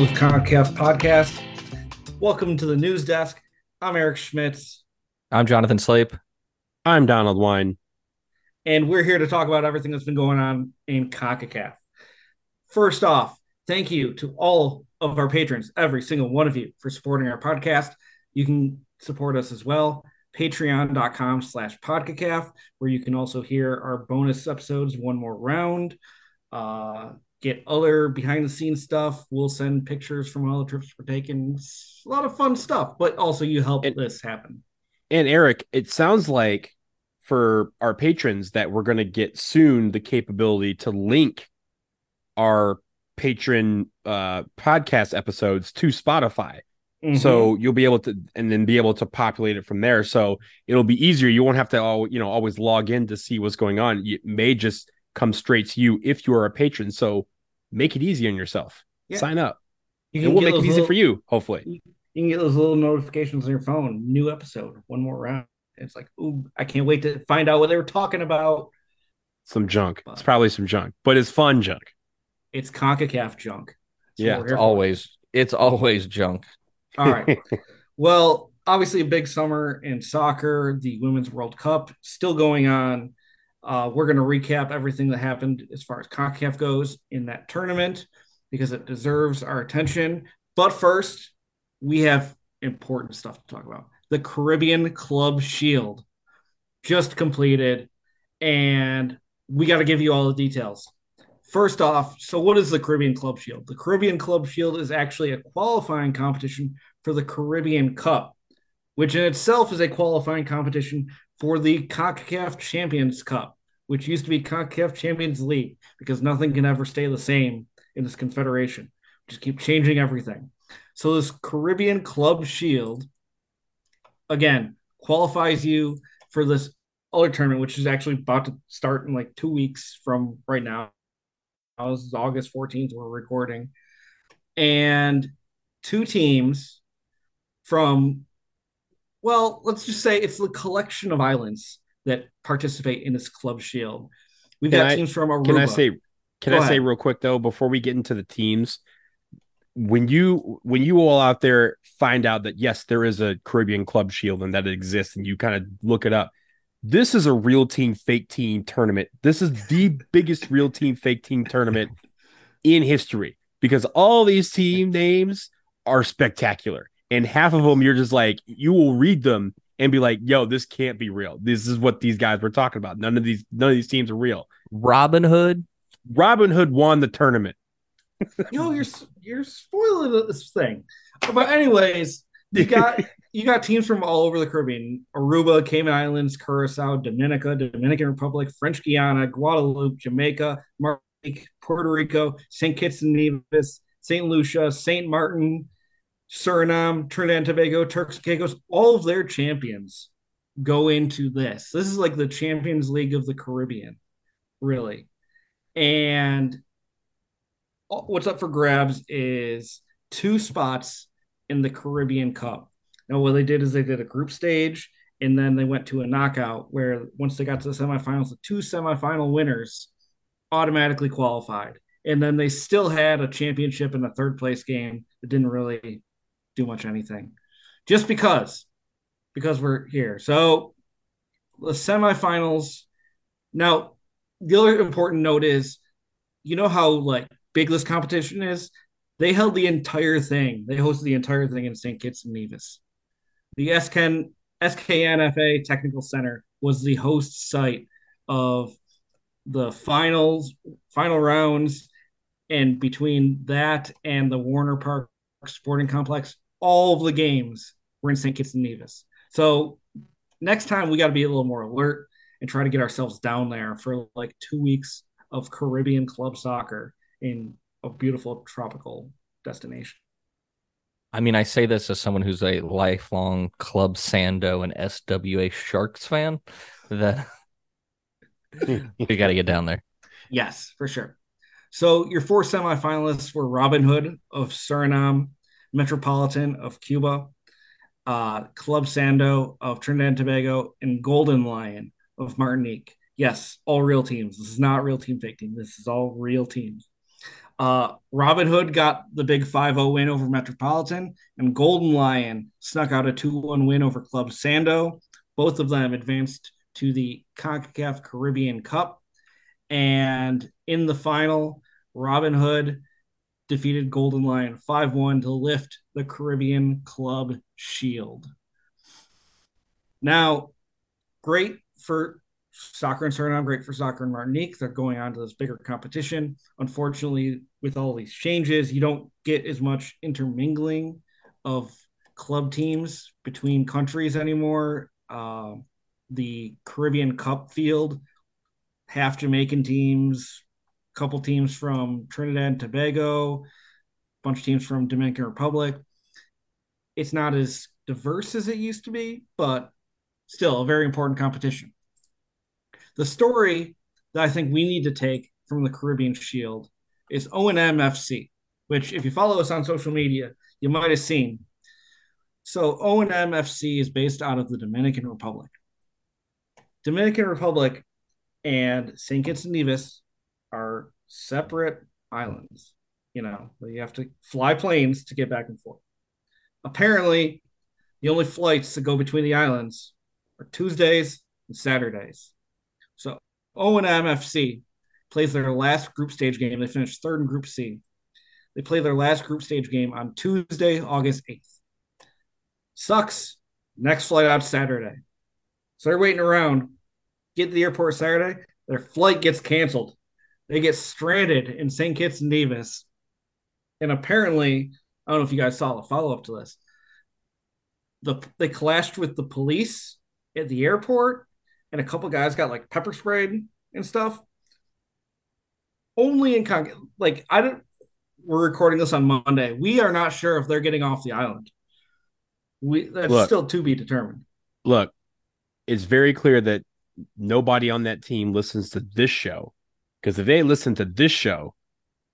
Welcome to the World of CONCACAF podcast. Welcome to the news desk. I'm Eric Schmitz, I'm Jonathan Slape. I'm Donald Wine. and we're here to talk about everything that's been going on in CONCACAF. First off, thank you to all of our patrons, every single one of you, for supporting our podcast. You can support us as well. Patreon.com slash podcacaf, where you can also hear our bonus episodes, one more round. Uh, get other behind the scenes stuff. We'll send pictures from all the trips we're taking. It's a lot of fun stuff, but also you help And- this happen. And Eric, it sounds like for our patrons that we're going to get soon the capability to link our patron uh, podcast episodes to Spotify. Mm-hmm. So you'll be able to, and then be able to populate it from there. So it'll be easier. You won't have to all, you know, always log in to see what's going on. It may just come straight to you if you are a patron. So make it easy on yourself. Yeah. Sign up. you It will make it easy little- for you, hopefully. You can get those little notifications on your phone. New episode, one more round. It's like, ooh, I can't wait to find out what they were talking about. Some junk. It's probably some junk, but it's fun junk. It's CONCACAF junk. That's Yeah, we're It's here for. always it's always junk. All right. well, obviously, a big summer in soccer. The Women's World Cup still going on. Uh, we're going to recap everything that happened as far as CONCACAF goes in that tournament because it deserves our attention. But first, we have important stuff to talk about. The Caribbean Club Shield just completed, and we got to give you all the details. First off, so what is the Caribbean Club Shield? The Caribbean Club Shield is actually a qualifying competition for the Caribbean Cup, which in itself is a qualifying competition for the CONCACAF Champions Cup, which used to be CONCACAF Champions League because nothing can ever stay the same in this confederation. Just keep changing everything. So this Caribbean Club Shield again qualifies you for this other tournament, which is actually about to start in like two weeks from right now. This is August 14th. We're recording. And two teams from, well, let's just say it's the collection of islands that participate in this club shield. We've Can got I- teams from Aruba. Can I say can Go I say real quick though before we get into the teams when you when you all out there find out that yes there is a Caribbean Club Shield and that it exists and you kind of look it up this is a real team fake team tournament this is the biggest real team fake team tournament in history because all these team names are spectacular and half of them you're just like you will read them and be like yo this can't be real this is what these guys were talking about none of these none of these teams are real Robin Hood. Robin Hood won the tournament. Yo, you're you're spoiling this thing. But anyways, you got you got teams from all over the Caribbean: Aruba, Cayman Islands, Curacao, Dominica, Dominican Republic, French Guiana, Guadeloupe, Jamaica, Martinique, Puerto Rico, Saint Kitts and Nevis, Saint Lucia, Saint Martin, Suriname, Trinidad and Tobago, Turks and Caicos. All of their champions go into this. This is like the Champions League of the Caribbean, really. And what's up for grabs is two spots in the Caribbean Cup. Now, what they did is they did a group stage and then they went to a knockout where once they got to the semifinals, the two semifinal winners automatically qualified. And then they still had a championship in a third place game that didn't really do much anything just because, because we're here. So the semifinals. Now, the other important note is, you know how like big this competition is? They held the entire thing. They hosted the entire thing in St. Kitts and Nevis. The SKN, SKNFA Technical Center was the host site of the finals, final rounds, and between that and the Warner Park Sporting Complex, all of the games were in St. Kitts and Nevis. So next time we got to be a little more alert and try to get ourselves down there for like two weeks of Caribbean club soccer in a beautiful tropical destination. I mean, I say this as someone who's a lifelong Club Sando and SWA Sharks fan. That we got to get down there. Yes, for sure. So your four semifinalists were Robin Hood of Suriname, Metropolitan of Cuba, uh, Club Sando of Trinidad and Tobago, and Golden Lion of Martinique. Yes, all real teams. This is not real team fake team. This is all real teams. Uh, Robin Hood got the big 5 0 win over Metropolitan, and Golden Lion snuck out a 2 1 win over Club Sando. Both of them advanced to the CONCACAF Caribbean Cup. And in the final, Robin Hood defeated Golden Lion 5 1 to lift the Caribbean Club Shield. Now, great for soccer in Suriname, great for soccer in Martinique. They're going on to this bigger competition. Unfortunately, with all these changes, you don't get as much intermingling of club teams between countries anymore. Uh, the Caribbean Cup field, half Jamaican teams, couple teams from Trinidad and Tobago, a bunch of teams from Dominican Republic. It's not as diverse as it used to be, but still a very important competition. The story that I think we need to take from the Caribbean Shield is O&M FC, which if you follow us on social media, you might have seen. So O&M FC is based out of the Dominican Republic. Dominican Republic and St. Kitts and Nevis are separate islands. You know, you have to fly planes to get back and forth. Apparently, the only flights to go between the islands are Tuesdays and Saturdays. So O&M FC plays their last group stage game. They finished third in Group C. They play their last group stage game on Tuesday, August 8th. Sucks. Next flight out Saturday. So they're waiting around. Get to the airport Saturday. Their flight gets canceled. They get stranded in St. Kitts and Nevis. And apparently, I don't know if you guys saw the follow up to this. The they clashed with the police at the airport, and a couple guys got like pepper sprayed and stuff. Only in con- like I don't. We're recording this on Monday. We are not sure if they're getting off the island. We that's Look. still to be determined. Look, it's very clear that nobody on that team listens to this show. Because if they listened to this show,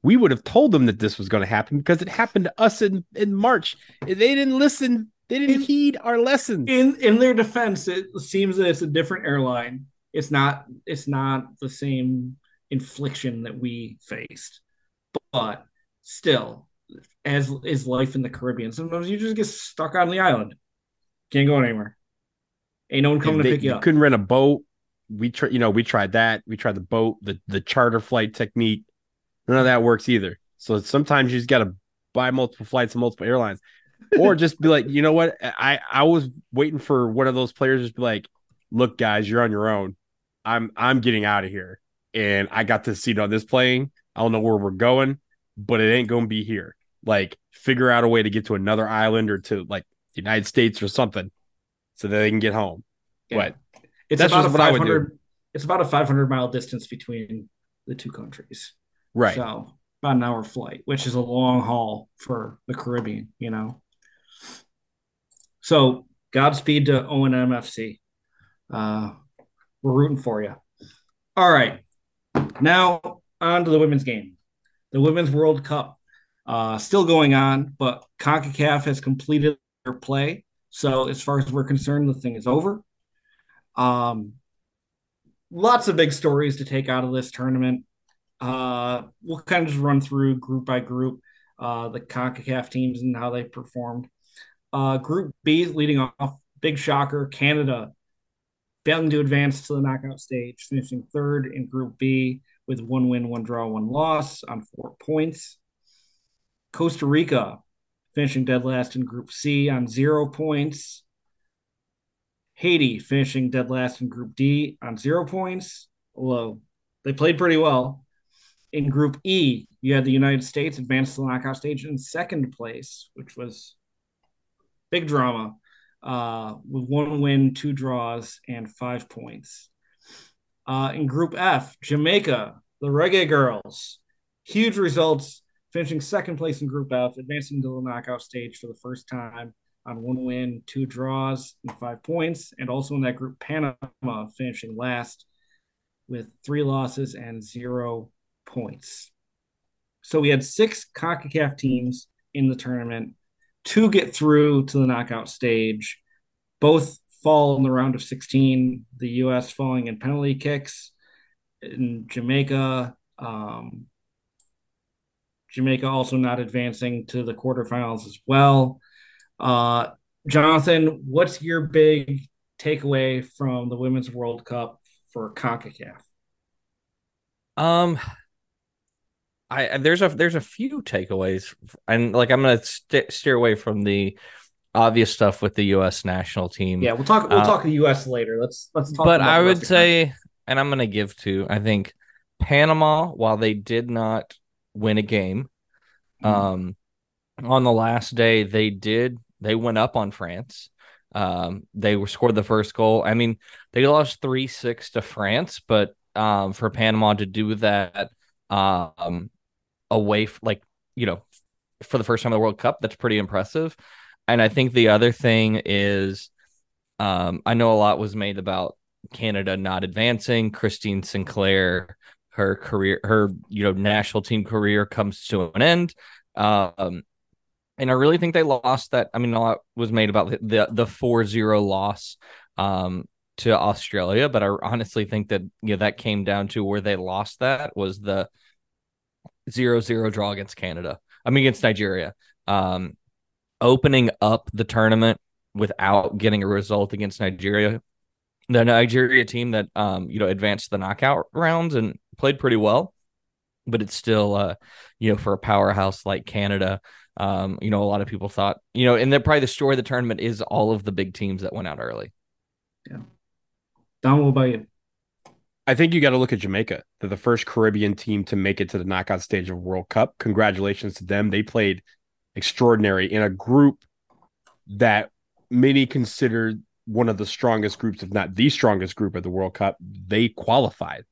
we would have told them that this was going to happen because it happened to us in, in March. They didn't listen, they didn't heed our lessons. In in their defense, it seems that it's a different airline. It's not it's not the same infliction that we faced, but still, as is life in the Caribbean, sometimes you just get stuck on the island, can't go anywhere. Ain't no one coming And to they- pick you up. couldn't rent a boat. We try, you know, we tried that. We tried the boat, the the charter flight technique. None of that works either. So sometimes you just got to buy multiple flights and multiple airlines, or just be like, you know what? I I was waiting for one of those players just be like, look, guys, you're on your own. I'm I'm getting out of here, and I got this seat on this plane. I don't know where we're going, but it ain't gonna be here. Like, figure out a way to get to another island or to like the United States or something, so that they can get home. Yeah. But It's That's about a just what I would five do. hundred. It's about a five hundred mile distance between the two countries. right, So about an hour flight, which is a long haul for the Caribbean, you know. So Godspeed to O and MFC. Uh, we're rooting for you. All right, now on to the women's game. The Women's World Cup uh, still going on, but CONCACAF has completed their play. So as far as we're concerned, the thing is over. Um, lots of big stories to take out of this tournament. Uh, we'll kind of just run through group by group uh, the CONCACAF teams and how they performed. Uh, group B leading off, big shocker, Canada failing to advance to the knockout stage, finishing third in Group B with one win, one draw, one loss on four points. Costa Rica finishing dead last in Group C on zero points. Haiti finishing dead last in Group D on zero points. Although they played pretty well. In Group E, you had the United States advance to the knockout stage in second place, which was big drama uh, with one win, two draws, and five points. Uh, in Group F, Jamaica, the Reggae Girls, huge results, finishing second place in Group F, advancing to the knockout stage for the first time on one win, two draws, and five points. And also in that group, Panama finishing last with three losses and zero points. So we had six CONCACAF teams in the tournament, two get through to the knockout stage, both fall in the round of 16, the U.S. falling in penalty kicks. In Jamaica, um, Jamaica also not advancing to the quarterfinals as well. Uh, Jonathan, what's your big takeaway from the Women's World Cup for CONCACAF? Um, I there's a there's a few takeaways, and like I'm gonna st- steer away from the obvious stuff with the U.S. national team. Yeah, we'll talk. We'll uh, talk the U.S. later. Let's let's talk. But I would say, and I'm gonna give to I think Panama, while they did not win a game, mm-hmm. um, on the last day they did they went up on France. Um, they were scored the first goal. I mean, they lost three six to France, but um, for Panama to do that um, away, like you know, for the first time in the World Cup, that's pretty impressive. And I think the other thing is, um, I know a lot was made about Canada not advancing. Christine Sinclair, her career, her you know national team career comes to an end. Um, and I really think they lost that. I mean, a lot was made about the the, the 4-0 loss um, to Australia, but I honestly think that you know that came down to where they lost that was the zero zero draw against Canada. I mean against Nigeria. Um, opening up the tournament without getting a result against Nigeria. The Nigeria team that um, you know advanced the knockout rounds and played pretty well, but it's still uh, you know, for a powerhouse like Canada. Um, you know, a lot of people thought, you know, and then probably the story of the tournament is all of the big teams that went out early. Yeah. Don, what about you? I think you got to look at Jamaica. They're the first Caribbean team to make it to the knockout stage of World Cup. Congratulations to them. They played extraordinary in a group that many considered one of the strongest groups, if not the strongest group at the World Cup. They qualified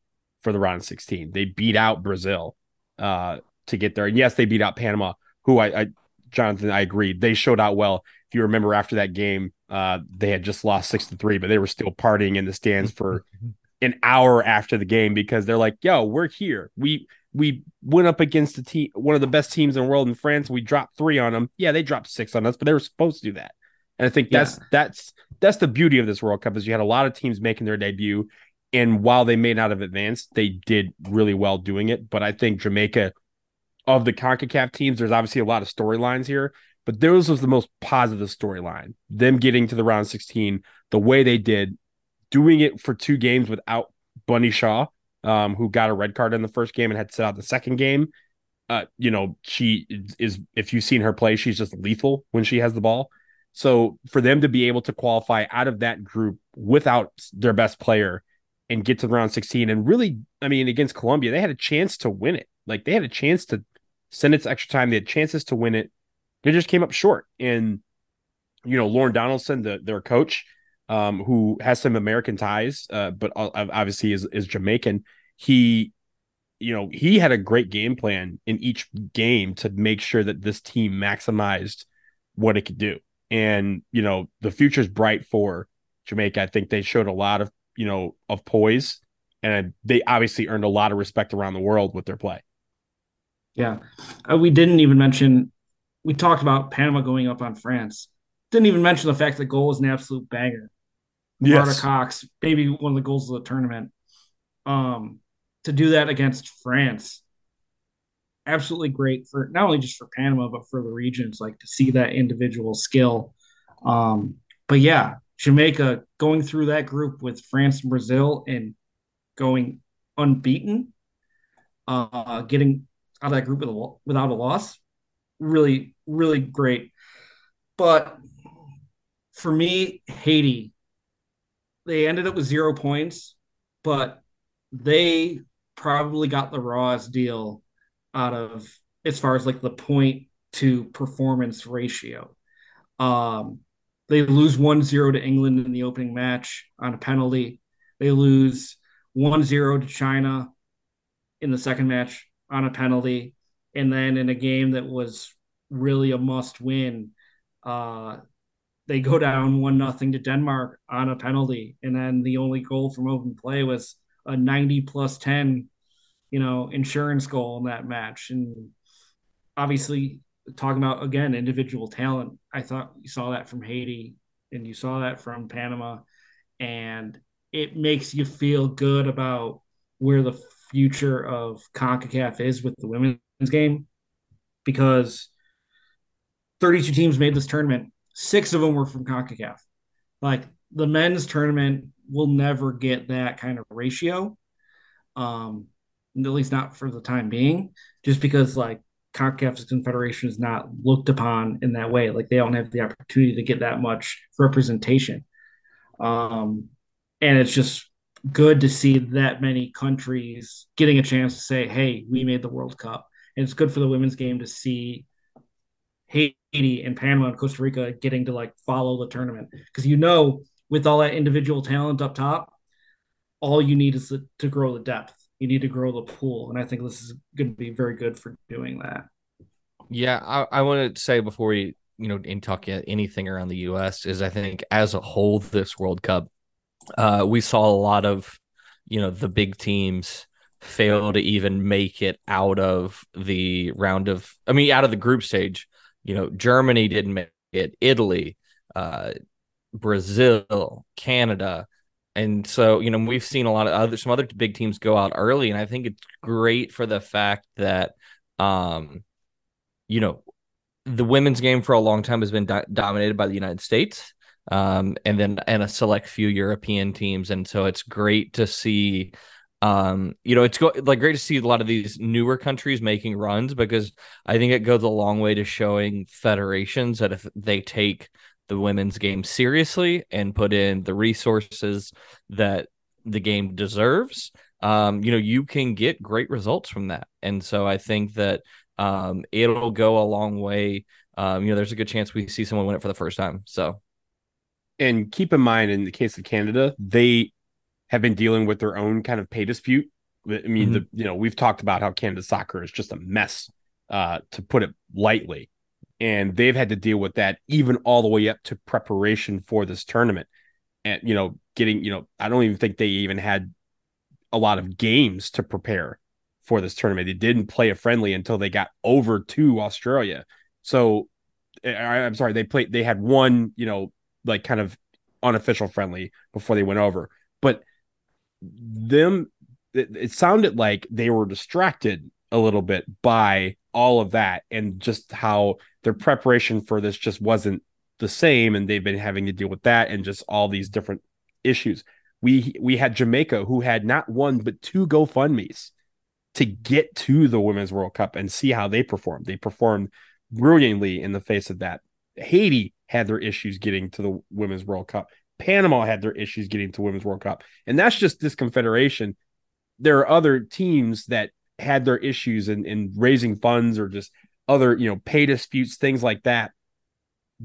for the round of 16. They beat out Brazil uh, to get there. And yes, they beat out Panama, who I, I Jonathan, I agreed. They showed out well. If you remember after that game, uh, they had just lost six to three, but they were still partying in the stands for an hour after the game because they're like, "Yo, we're here. We we went up against the team, one of the best teams in the world in France. We dropped three on them. Yeah, they dropped six on us, but they were supposed to do that. And I think that's yeah. that's that's the beauty of this World Cup is you had a lot of teams making their debut, and while they may not have advanced, they did really well doing it. But I think Jamaica, of the Concacaf teams, there's obviously a lot of storylines here, but theirs was the most positive storyline. Them getting to the round 16, the way they did, doing it for two games without Bunny Shaw, um, who got a red card in the first game and had to sit out the second game. Uh, you know, she is, if you've seen her play, she's just lethal when she has the ball. So for them to be able to qualify out of that group without their best player and get to the round 16 and really, I mean, against Colombia, they had a chance to win it. Like they had a chance to send it to extra time. They had chances to win it. They just came up short. And, you know, Lorne Donaldson, the, their coach, um, who has some American ties, uh, but obviously is, is Jamaican. He, you know, he had a great game plan in each game to make sure that this team maximized what it could do. And, you know, the future's bright for Jamaica. I think they showed a lot of, you know, of poise and they obviously earned a lot of respect around the world with their play. Yeah. Uh, we didn't even mention, we talked about Panama going up on France. Didn't even mention the fact that goal was an absolute banger. Yes. Marta Cox, maybe one of the goals of the tournament. Um, to do that against France, absolutely great for not only just for Panama but for the regions. Like to see that individual skill. Um, but yeah, Jamaica going through that group with France and Brazil and going unbeaten, uh, getting out of that group without a loss, really, really great. But for me, Haiti they ended up with zero points, but they probably got the rawest deal out of as far as like the point to performance ratio. Um, they lose 1-0 to England in the opening match on a penalty. They lose 1-0 to China in the second match on a penalty. And then in a game that was really a must win, uh, they go down one nothing to Denmark on a penalty, and then the only goal from open play was a 90 plus 10, you know, insurance goal in that match. And obviously, talking about again individual talent, I thought you saw that from Haiti and you saw that from Panama, and it makes you feel good about where the future of CONCACAF is with the women's game. because 32 teams made this tournament. Six of them were from CONCACAF. Like the men's tournament will never get that kind of ratio. Um, at least not for the time being, just because like CONCACAF's confederation is not looked upon in that way. Like they don't have the opportunity to get that much representation. Um, and it's just good to see that many countries getting a chance to say, "Hey, we made the World Cup," and it's good for the women's game to see Haiti and Panama and Costa Rica getting to like follow the tournament because you know with all that individual talent up top, all you need is to, grow the depth. You need to grow the pool, and I think this is going to be very good for doing that. Yeah, I, I want to say before we you know in talking anything around the U.S. is I think as a whole this World Cup uh, we saw a lot of, you know, the big teams fail to even make it out of the round of, I mean, out of the group stage. You know, Germany didn't make it, Italy, uh, Brazil, Canada. And so, you know, we've seen a lot of other, some other big teams go out early. And I think it's great for the fact that, um, you know, the women's game for a long time has been do- dominated by the United States um, and then and a select few European teams. And so it's great to see. Um, you know, it's go- like great to see a lot of these newer countries making runs because I think it goes a long way to showing federations that if they take the women's game seriously and put in the resources that the game deserves, um, you know, you can get great results from that. And so I think that um, it'll go a long way. Um, you know, there's a good chance we see someone win it for the first time. So and keep in mind in the case of Canada, they have been dealing with their own kind of pay dispute. I mean, mm-hmm. the you know, we've talked about how Canada soccer is just a mess, uh, to put it lightly. And they've had to deal with that even all the way up to preparation for this tournament. And you know, getting, you know, I don't even think they even had a lot of games to prepare for this tournament. They didn't play a friendly until they got over to Australia. So I'm sorry, they played they had one, you know, like kind of unofficial friendly before they went over. But them, it, it sounded like they were distracted a little bit by all of that and just how their preparation for this just wasn't the same and they've been having to deal with that and just all these different issues. We we had Jamaica who had not one but two GoFundMe's to get to the Women's World Cup and see how they performed. They performed brilliantly in the face of that. Haiti had their issues getting to the Women's World Cup. Panama had their issues getting to Women's World Cup. And that's just this confederation. There are other teams that had their issues in, in raising funds or just other, you know, pay disputes, things like that.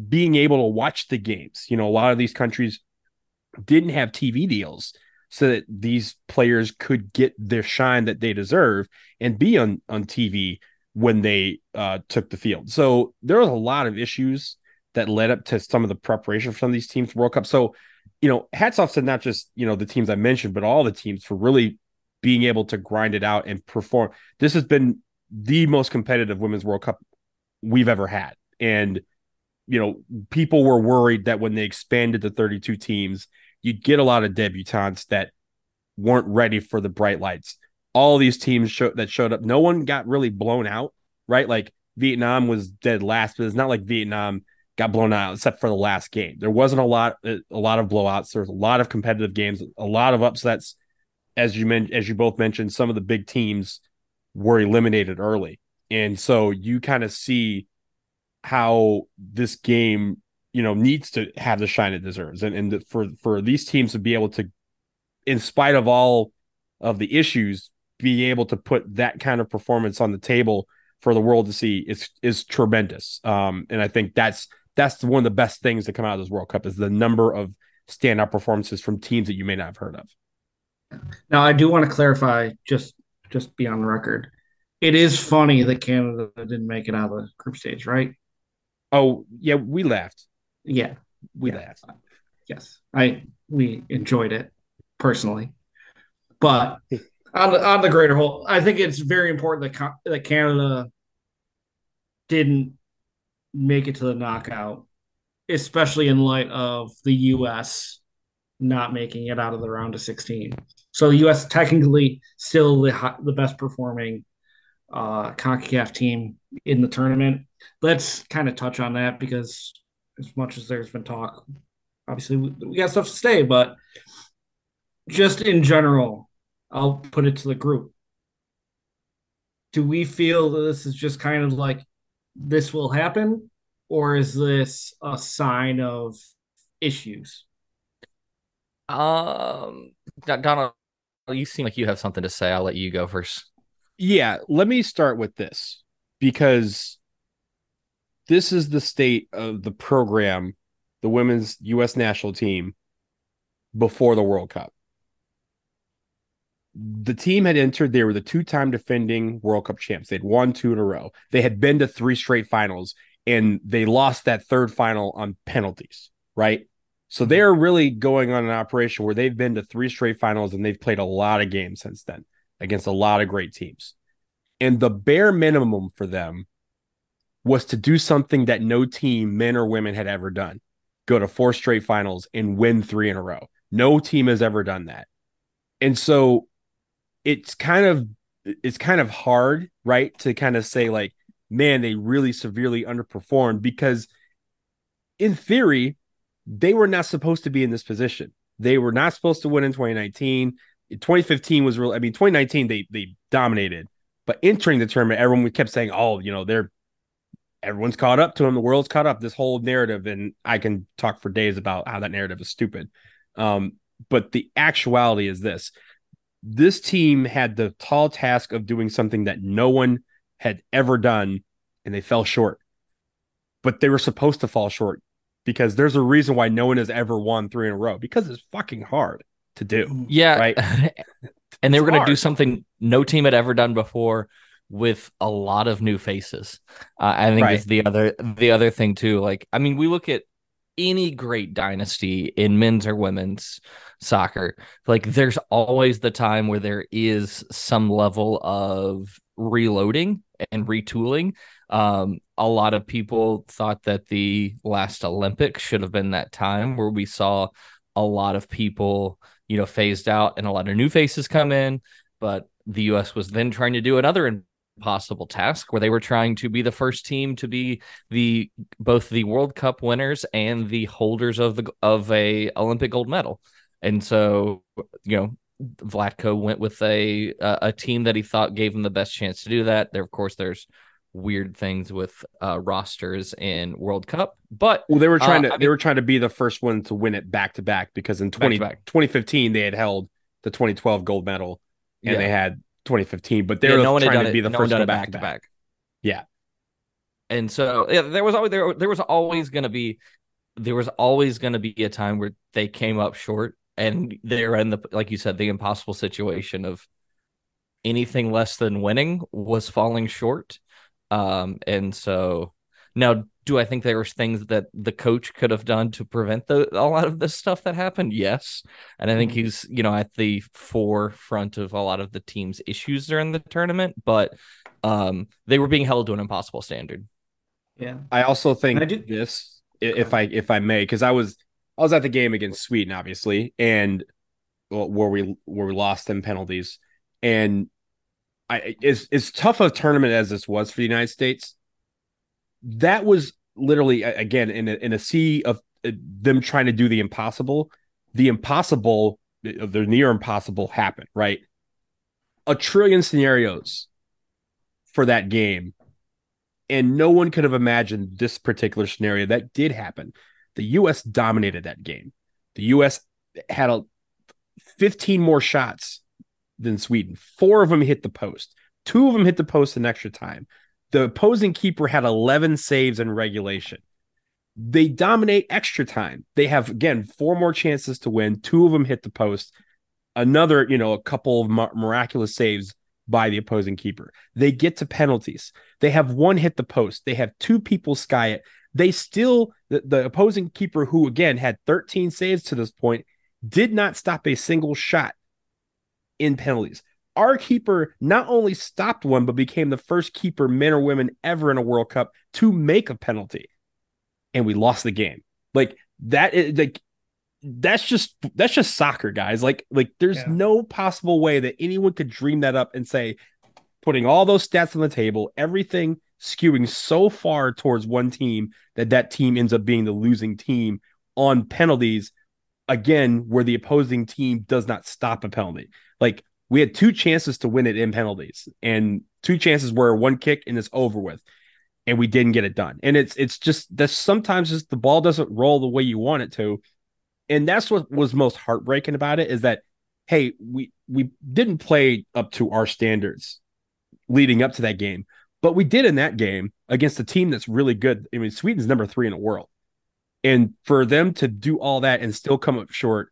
Being able to watch the games. You know, a lot of these countries didn't have TV deals so that these players could get their shine that they deserve and be on, on TV when they uh, took the field. So there was a lot of issues that led up to some of the preparation for some of these teams World Cup. So, you know, hats off to not just, you know, the teams I mentioned, but all the teams for really being able to grind it out and perform. This has been the most competitive Women's World Cup we've ever had. And, you know, people were worried that when they expanded to 32 teams, you'd get a lot of debutantes that weren't ready for the bright lights. All these teams show, that showed up, no one got really blown out, right? Like Vietnam was dead last, but it's not like Vietnam got blown out except for the last game. There wasn't a lot a lot of blowouts. There was a lot of competitive games, a lot of upsets. As you mentioned, as you both mentioned, some of the big teams were eliminated early, and so you kind of see how this game, you know, needs to have the shine it deserves, and and for for these teams to be able to, in spite of all of the issues, be able to put that kind of performance on the table for the world to see is is tremendous. Um, and I think that's that's one of the best things to come out of this World Cup is the number of standout performances from teams that you may not have heard of. Now, I do want to clarify, just just be on the record. It is funny that Canada didn't make it out of the group stage, right? Oh yeah, we laughed. Yeah, we yeah. laughed. Yes, I we enjoyed it personally, but on the on the greater whole, I think it's very important that that Canada didn't make it to the knockout, especially in light of the U.S. not making it out of the round of 16. So the U.S. technically still the the best performing uh, CONCACAF team in the tournament. Let's kind of touch on that because as much as there's been talk, obviously we, we got stuff to say, but just in general, I'll put it to the group. Do we feel that this is just kind of like this will happen, or is this a sign of issues? Um, Donald, you seem like you have something to say. I'll let you go first. Yeah, let me start with this because this is the state of the program, the women's U.S. national team before the World Cup. The team had entered, they were the two time defending World Cup champs. They'd won two in a row. They had been to three straight finals and they lost that third final on penalties, right? So mm-hmm. they're really going on an operation where they've been to three straight finals and they've played a lot of games since then against a lot of great teams. And the bare minimum for them was to do something that no team, men or women, had ever done go to four straight finals and win three in a row. No team has ever done that. And so it's kind of it's kind of hard, right, to kind of say like, man, they really severely underperformed because in theory, they were not supposed to be in this position. They were not supposed to win in 2019. 2015 was real. I mean, 2019 they they dominated, but entering the tournament, everyone kept saying, "Oh, you know, they're everyone's caught up to them. The world's caught up." This whole narrative, and I can talk for days about how that narrative is stupid. Um, but the actuality is this: this team had the tall task of doing something that no one had ever done, and they fell short. But they were supposed to fall short because there's a reason why no one has ever won three in a row because it's fucking hard to do. Yeah. Right. and they were going to do something no team had ever done before with a lot of new faces. Uh, I think Right. is the other the other thing too. Like, I mean, we look at any great dynasty in men's or women's soccer. Like, there's always the time where there is some level of reloading and retooling. Um, a lot of people thought that the last Olympics should have been that time where we saw a lot of people, you know, phased out and a lot of new faces come in. But the US was then trying to do another impossible task where they were trying to be the first team to be the both the World Cup winners and the holders of the of a Olympic gold medal. And so, you know, Vlatko went with a a, a team that he thought gave him the best chance to do that. There, of course, there's weird things with uh, rosters in World Cup, but Well, they were trying Uh, to I they were trying to be the first one to win it back to back because in 20, Back-to-back. 2015 they had held the 2012 gold medal and Yeah. they had 2015, but they yeah, were no trying to it. be the no first one back to back. back. Yeah. And so yeah, there was always there there was always going to be there was always going to be a time where they came up short and they're in the like you said the impossible situation of anything less than winning was falling short. Um and so now do I think there was things that the coach could have done to prevent the a lot of the stuff that happened? Yes. And I think Mhm. he's, you know, at the forefront of a lot of the team's issues during the tournament, but um they were being held to an impossible standard. Yeah. I also think I do- this, if I if I may, because I was I was at the game against Sweden, obviously, and well, where we where we lost in penalties, and I as as tough a tournament as this was for the United States, that was literally again in a, in a sea of uh, them trying to do the impossible. The impossible, uh, the near impossible, happened. Right, a trillion scenarios for that game and no one could have imagined this particular scenario that did happen. The US dominated that game. The US had a 15 more shots than Sweden. Four of them hit the post. Two of them hit the post in extra time. The opposing keeper had 11 saves in regulation. They dominate extra time. They have again four more chances to win. Two of them hit the post. Another, you know, a couple of miraculous saves by the opposing keeper. They get to penalties. They have one hit the post. They have two people sky it. They still, the, the opposing keeper, who again had 13 saves to this point, did not stop a single shot in penalties. Our keeper not only stopped one, but became the first keeper, men or women, ever in a World Cup to make a penalty. And we lost the game. Like that is like that's just that's just soccer, guys. Like like there's Yeah. no possible way that anyone could dream that up and say putting all those stats on the table, everything skewing so far towards one team that that team ends up being the losing team on penalties again where the opposing team does not stop a penalty like we had two chances to win it in penalties and two chances where one kick and it's over with and we didn't get it done and it's it's just that sometimes just the ball doesn't roll the way you want it to and that's what was most heartbreaking about it is that hey we we didn't play up to our standards leading up to that game but we did in that game against a team that's really good. I mean, Sweden's number three in the world. And for them to do all that and still come up short,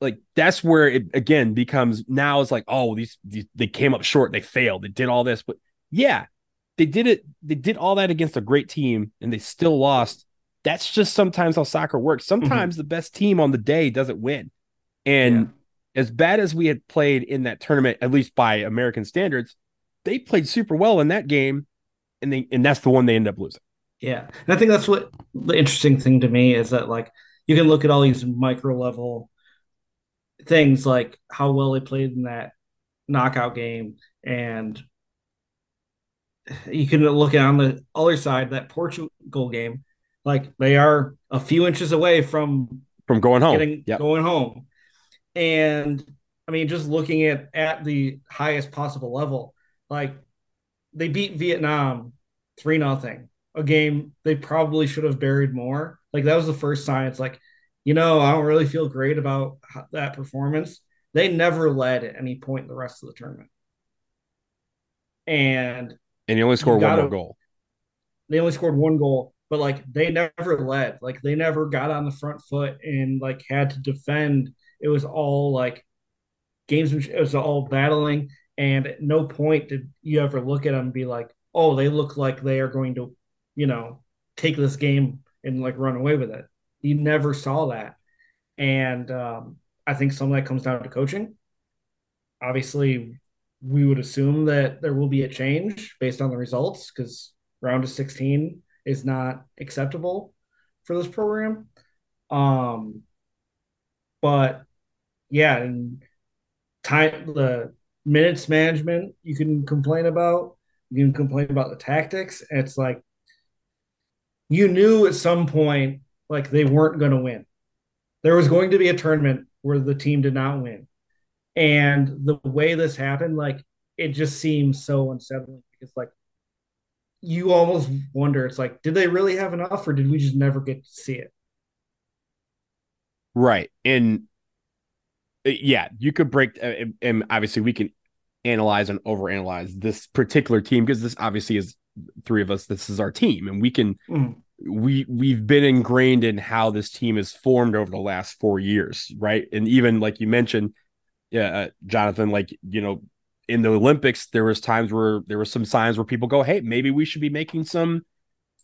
like that's where it again becomes now it's like, oh, these, these they came up short, they failed, they did all this. But yeah, they did it, they did all that against a great team and they still lost. That's just sometimes how soccer works. Mm-hmm. Sometimes mm-hmm. the best team on the day doesn't win. And yeah. as bad as we had played in that tournament, at least by American standards, they played super well in that game, and they and that's the one they end up losing. Yeah, and I think that's what the interesting thing to me is that like you can look at all these micro level things like how well they played in that knockout game, and you can look at on the other side that Portugal game, like they are a few inches away from from going home, getting, yep. going home, and I mean just looking at at the highest possible level, like they beat Vietnam three nothing, a game they probably should have buried more. Like that was the first sign. It's like, you know, I don't really feel great about that performance. They never led at any point in the rest of the tournament, and and you only scored one more goal. They only scored one goal, but like they never led. Like they never got on the front foot and like had to defend. It was all like games. It was all battling. And at no point did you ever look at them and be like, oh, they look like they are going to, you know, take this game and like run away with it. You never saw that. And um, I think some of that comes down to coaching. Obviously, we would assume that there will be a change based on the results because round of 16 is not acceptable for this program. Um, but yeah, and time the minutes management you can complain about. You can complain about the tactics. It's like you knew at some point like they weren't going to win. There was going to be a tournament where the team did not win. And the way this happened, like it just seems so unsettling because like you almost wonder it's like did they really have enough or did we just never get to see it right and uh, yeah, you could break, uh, and obviously we can analyze and overanalyze this particular team because this obviously is three of us. This is our team, and we can mm. We we've been ingrained in how this team is formed over the last four years, right? And even like you mentioned, yeah, uh, Jonathan, like you know, in the Olympics, there was times where there were some signs where people go, "Hey, maybe we should be making some."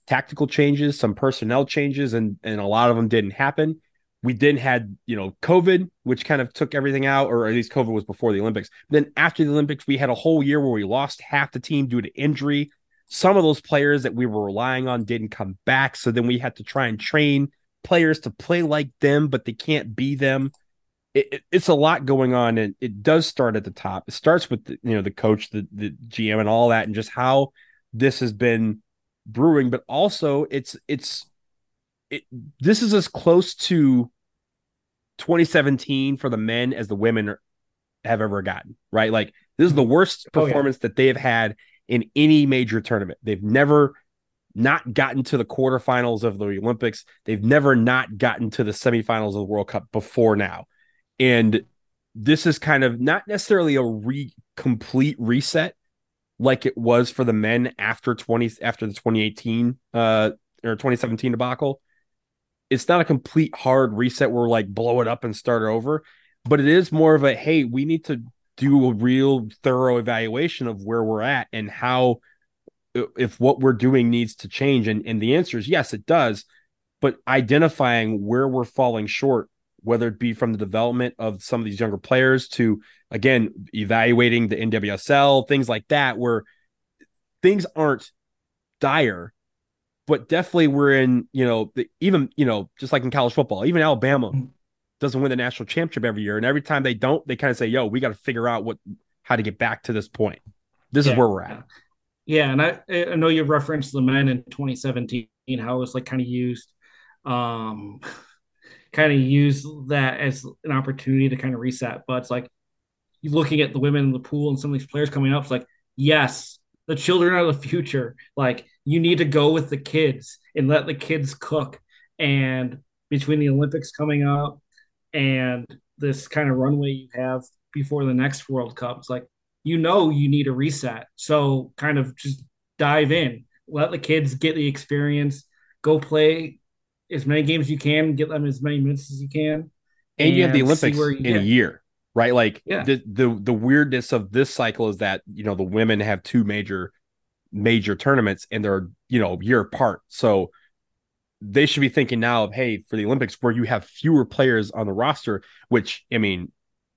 tactical changes some personnel changes and and a lot of them didn't happen we then had you know covid which kind of took everything out or at least covid was before the olympics then after the olympics we had a whole year where we lost half the team due to injury some of those players that we were relying on didn't come back. So then we had to try and train players to play like them but they can't be them. It, it, it's a lot going on and it does start at the top. It starts with the, you know the coach the, the gm and all that and just how this has been brewing. But also it's it's it, this is as close to 2017 for the men as the women are, have ever gotten, right? Like this is the mm-hmm. worst performance oh, yeah. that they have had in any major tournament. They've never not gotten to the quarterfinals of the Olympics. They've never not gotten to the semifinals of the World Cup before now. And this is kind of not necessarily a re complete reset like it was for the men after 20 after the 2018 uh or 2017 debacle it's not a complete hard reset where like blow it up and start over, but it is more of a hey, we need to do a real thorough evaluation of where we're at and how if what we're doing needs to change. And, and the answer is yes, it does. But identifying where we're falling short, whether it be from the development of some of these younger players to again evaluating the NWSL, things like that, where things aren't dire, but definitely we're in, you know, the, even, you know, just like in college football, even Alabama mm. Doesn't win the national championship every year. And every time they don't, they kind of say, yo, we got to figure out what, how to get back to this point. This Yeah, is where we're at. Yeah, and I I know you referenced the men in 2017, how it was like kind of used, um, kind of used that as an opportunity to kind of reset. But it's like looking at the women in the pool and some of these players coming up. It's like yes, the children are the future. Like you need to go with the kids and let the kids cook. And between the Olympics coming up and this kind of runway you have before the next World Cup, it's like you know you need a reset. So kind of just dive in, let the kids get the experience, go play as many games as you can, get them as many minutes as you can. And, you have the Olympics in a year, right? Like Yeah. the the the weirdness of this cycle is that you know the women have two major major tournaments and they're you know year apart. So they should be thinking now of hey for the Olympics where you have fewer players on the roster, which I mean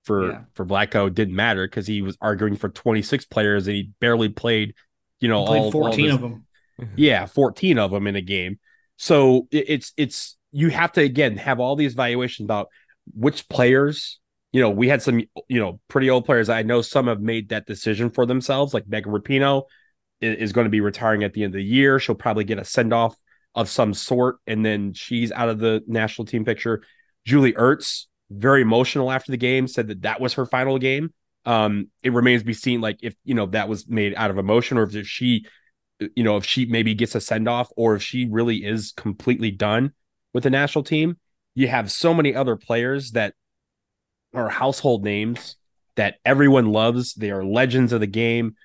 for Yeah. for Vlatko didn't matter because he was arguing for 26 players and he barely played you know Played all, all 14 of them. yeah 14 of them in a game so it- it's it's you have to again have all these evaluations about which players you know we had some you know pretty old players i know some have made that decision for themselves like megan rapinoe is, is going to be retiring at the end of the year she'll probably get a send-off of some sort and then she's out of the national team picture julie ertz very emotional after the game said that that was her final game um it remains to be seen like if you know that was made out of emotion or if she you know, if she maybe gets a send off or if she really is completely done with the national team, you have so many other players that are household names that everyone loves. They are legends of the game.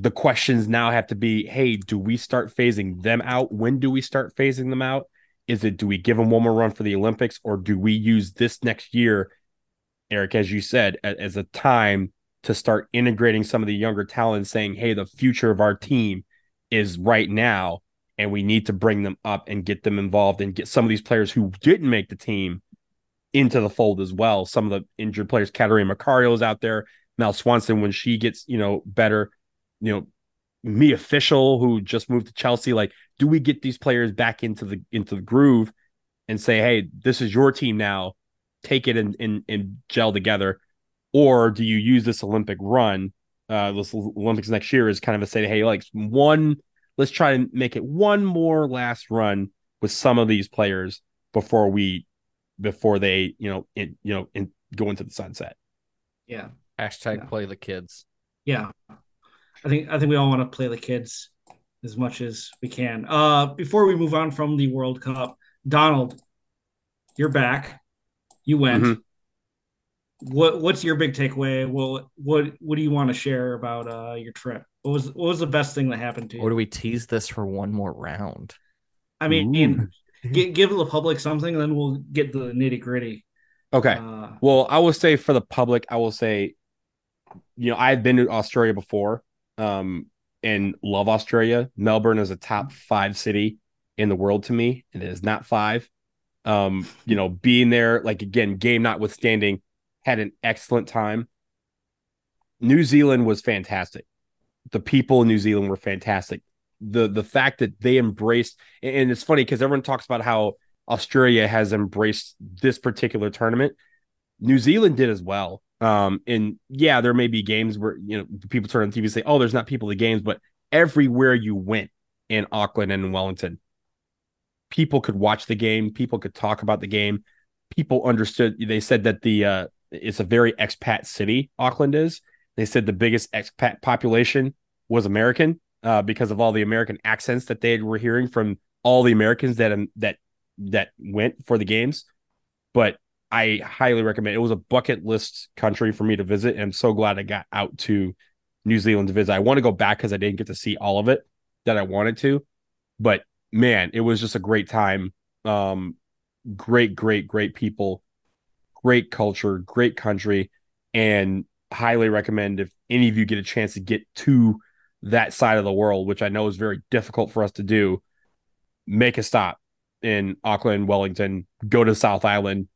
The questions now have to be hey, do we start phasing them out? When do we start phasing them out? Is it do we give them one more run for the Olympics or do we use this next year, Eric, as you said, as a time to start integrating some of the younger talent, saying, hey, the future of our team is right now, and we need to bring them up and get them involved and get some of these players who didn't make the team into the fold as well. Some of the injured players, Catarina Macario is out there. Mal Swanson, when she gets, you know, better, you know, Mia Fishel who just moved to Chelsea, like, do we get these players back into the into the groove and say, hey, this is your team now, take it and and, and gel together? Or do you use this Olympic run, uh, this Olympics next year is kind of a say, hey, like one, let's try and make it one more last run with some of these players before we, before they, you know, in, you know, in, go into the sunset. Yeah. Hashtag Yeah. play the kids. Yeah. I think I think we all want to play the kids as much as we can. Uh before we move on from the World Cup, Donald, you're back. You went. Mhm. What what's your big takeaway? Well, what what do you want to share about uh your trip? What was what was the best thing that happened to you? Or do we tease this for one more round? I mean, Ooh. gi- give the public something, and then we'll get the nitty gritty. Okay. Uh, Well, I will say for the public, I will say, you know, I've been to Australia before, um, and love Australia. Melbourne is a top five city in the world to me. And it is not five. Um, you know, being there, like again, game notwithstanding, had an excellent time. New Zealand was fantastic. The people in New Zealand were fantastic. The the fact that they embraced and it's funny because everyone talks about how Australia has embraced this particular tournament. New Zealand did as well. Um, and yeah, there may be games where you know people turn on TV and say, "Oh, there's not people at the games," but everywhere you went in Auckland and in Wellington, people could watch the game, people could talk about the game, people understood. They said that the uh, it's a very expat city. Auckland is. They said the biggest expat population was American uh, because of all the American accents that they were hearing from all the Americans that um, that that went for the games. But I highly recommend. It was a bucket list country for me to visit, and I'm so glad I got out to New Zealand to visit. I want to go back because I didn't get to see all of it that I wanted to, but man, it was just a great time. Um, great, great, great people, great culture, great country, and highly recommend if any of you get a chance to get to that side of the world, which I know is very difficult for us to do. Make a stop in Auckland, Wellington, go to South Island,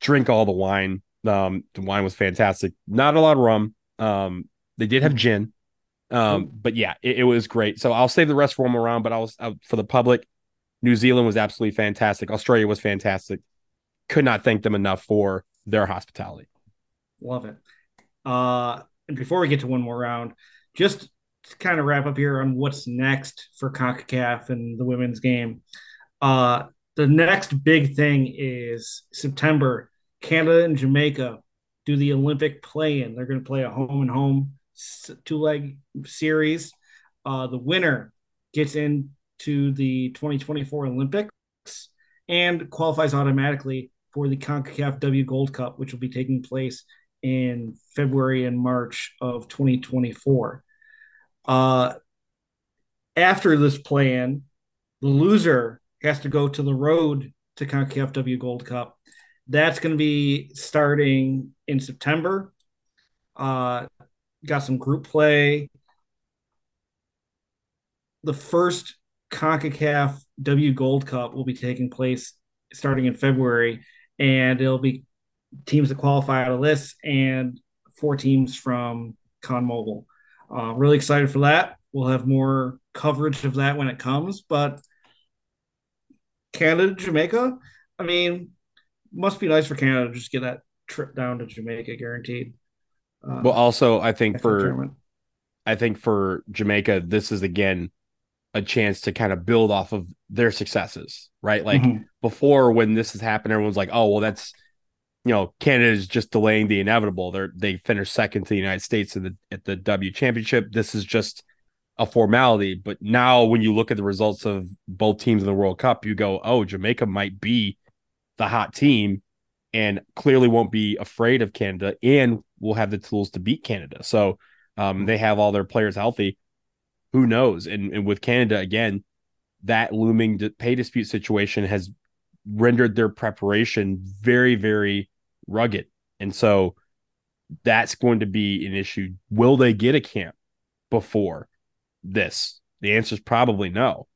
drink all the wine. Um, the wine was fantastic. Not a lot of rum. Um, they did have gin. Um, but yeah, it, it was great. So I'll save the rest for one more round, but I was uh, for the public. New Zealand was absolutely fantastic. Australia was fantastic. Could not thank them enough for their hospitality. Love it. Uh, and before we get to one more round, just to kind of wrap up here on what's next for CONCACAF and the women's game. Uh, the next big thing is September. Canada and Jamaica do the Olympic play-in. They're going to play a home and home two-leg series. Uh, the winner gets into the 2024 Olympics and qualifies automatically for the CONCACAF W Gold Cup, which will be taking place in February and March of 2024. Uh, after this plan, the loser has to go to the road to CONCACAF W Gold Cup. That's going to be starting in September. Uh, got some group play. The first CONCACAF W Gold Cup will be taking place starting in February, and it'll be teams that qualify out of this and four teams from CONMEBOL. Uh, really excited for that. We'll have more coverage of that when it comes, but Canada, Jamaica, I mean, must be nice for Canada to just get that trip down to Jamaica guaranteed. Uh, well, also, I think for I think for Jamaica, this is again a chance to kind of build off of their successes, right? Like mm-hmm. before, when this has happened, everyone's like, "Oh, well, that's you know, Canada is just delaying the inevitable. They're they finished second to the United States in the at the W Championship. This is just a formality. But now, when you look at the results of both teams in the World Cup, you go, "Oh, Jamaica might be the hot team." And clearly won't be afraid of Canada, and will have the tools to beat Canada. So um, they have all their players healthy. Who knows? And, and with Canada again, that looming pay dispute situation has rendered their preparation very, very rugged. And so that's going to be an issue. Will they get a camp before this? The answer is probably no.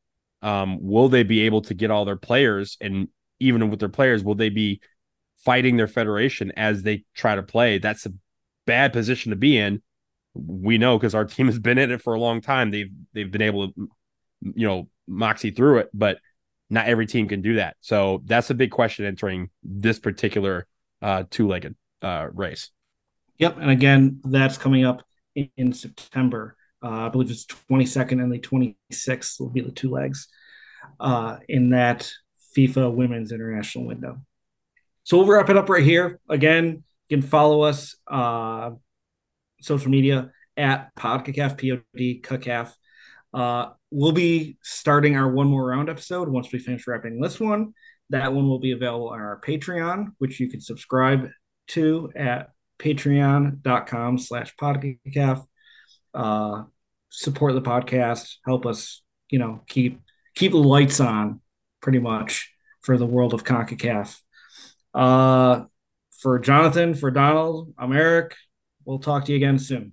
Um, will they be able to get all their players and even with their players, will they be fighting their federation as they try to play? That's a bad position to be in. We know because our team has been in it for a long time. They've they've been able to, you know, moxie through it, but not every team can do that. So that's a big question entering this particular uh, two-legged uh, race. Yep, and again, that's coming up in, in September. Uh, I believe it's 22nd and the 26th will be the two legs uh, in that FIFA Women's International window. So we'll wrap it up right here. Again, you can follow us uh, social media at PodCACAF, P-O-D, CACAF. Uh, we'll be starting our one more round episode once we finish wrapping this one. That one will be available on our Patreon, which you can subscribe to at patreon.com slash podcacaf. Uh, support the podcast, help us, you know, keep keep the lights on pretty much for the world of CONCACAF. Uh, for Jonathan, for Donald, I'm Eric. We'll talk to you again soon.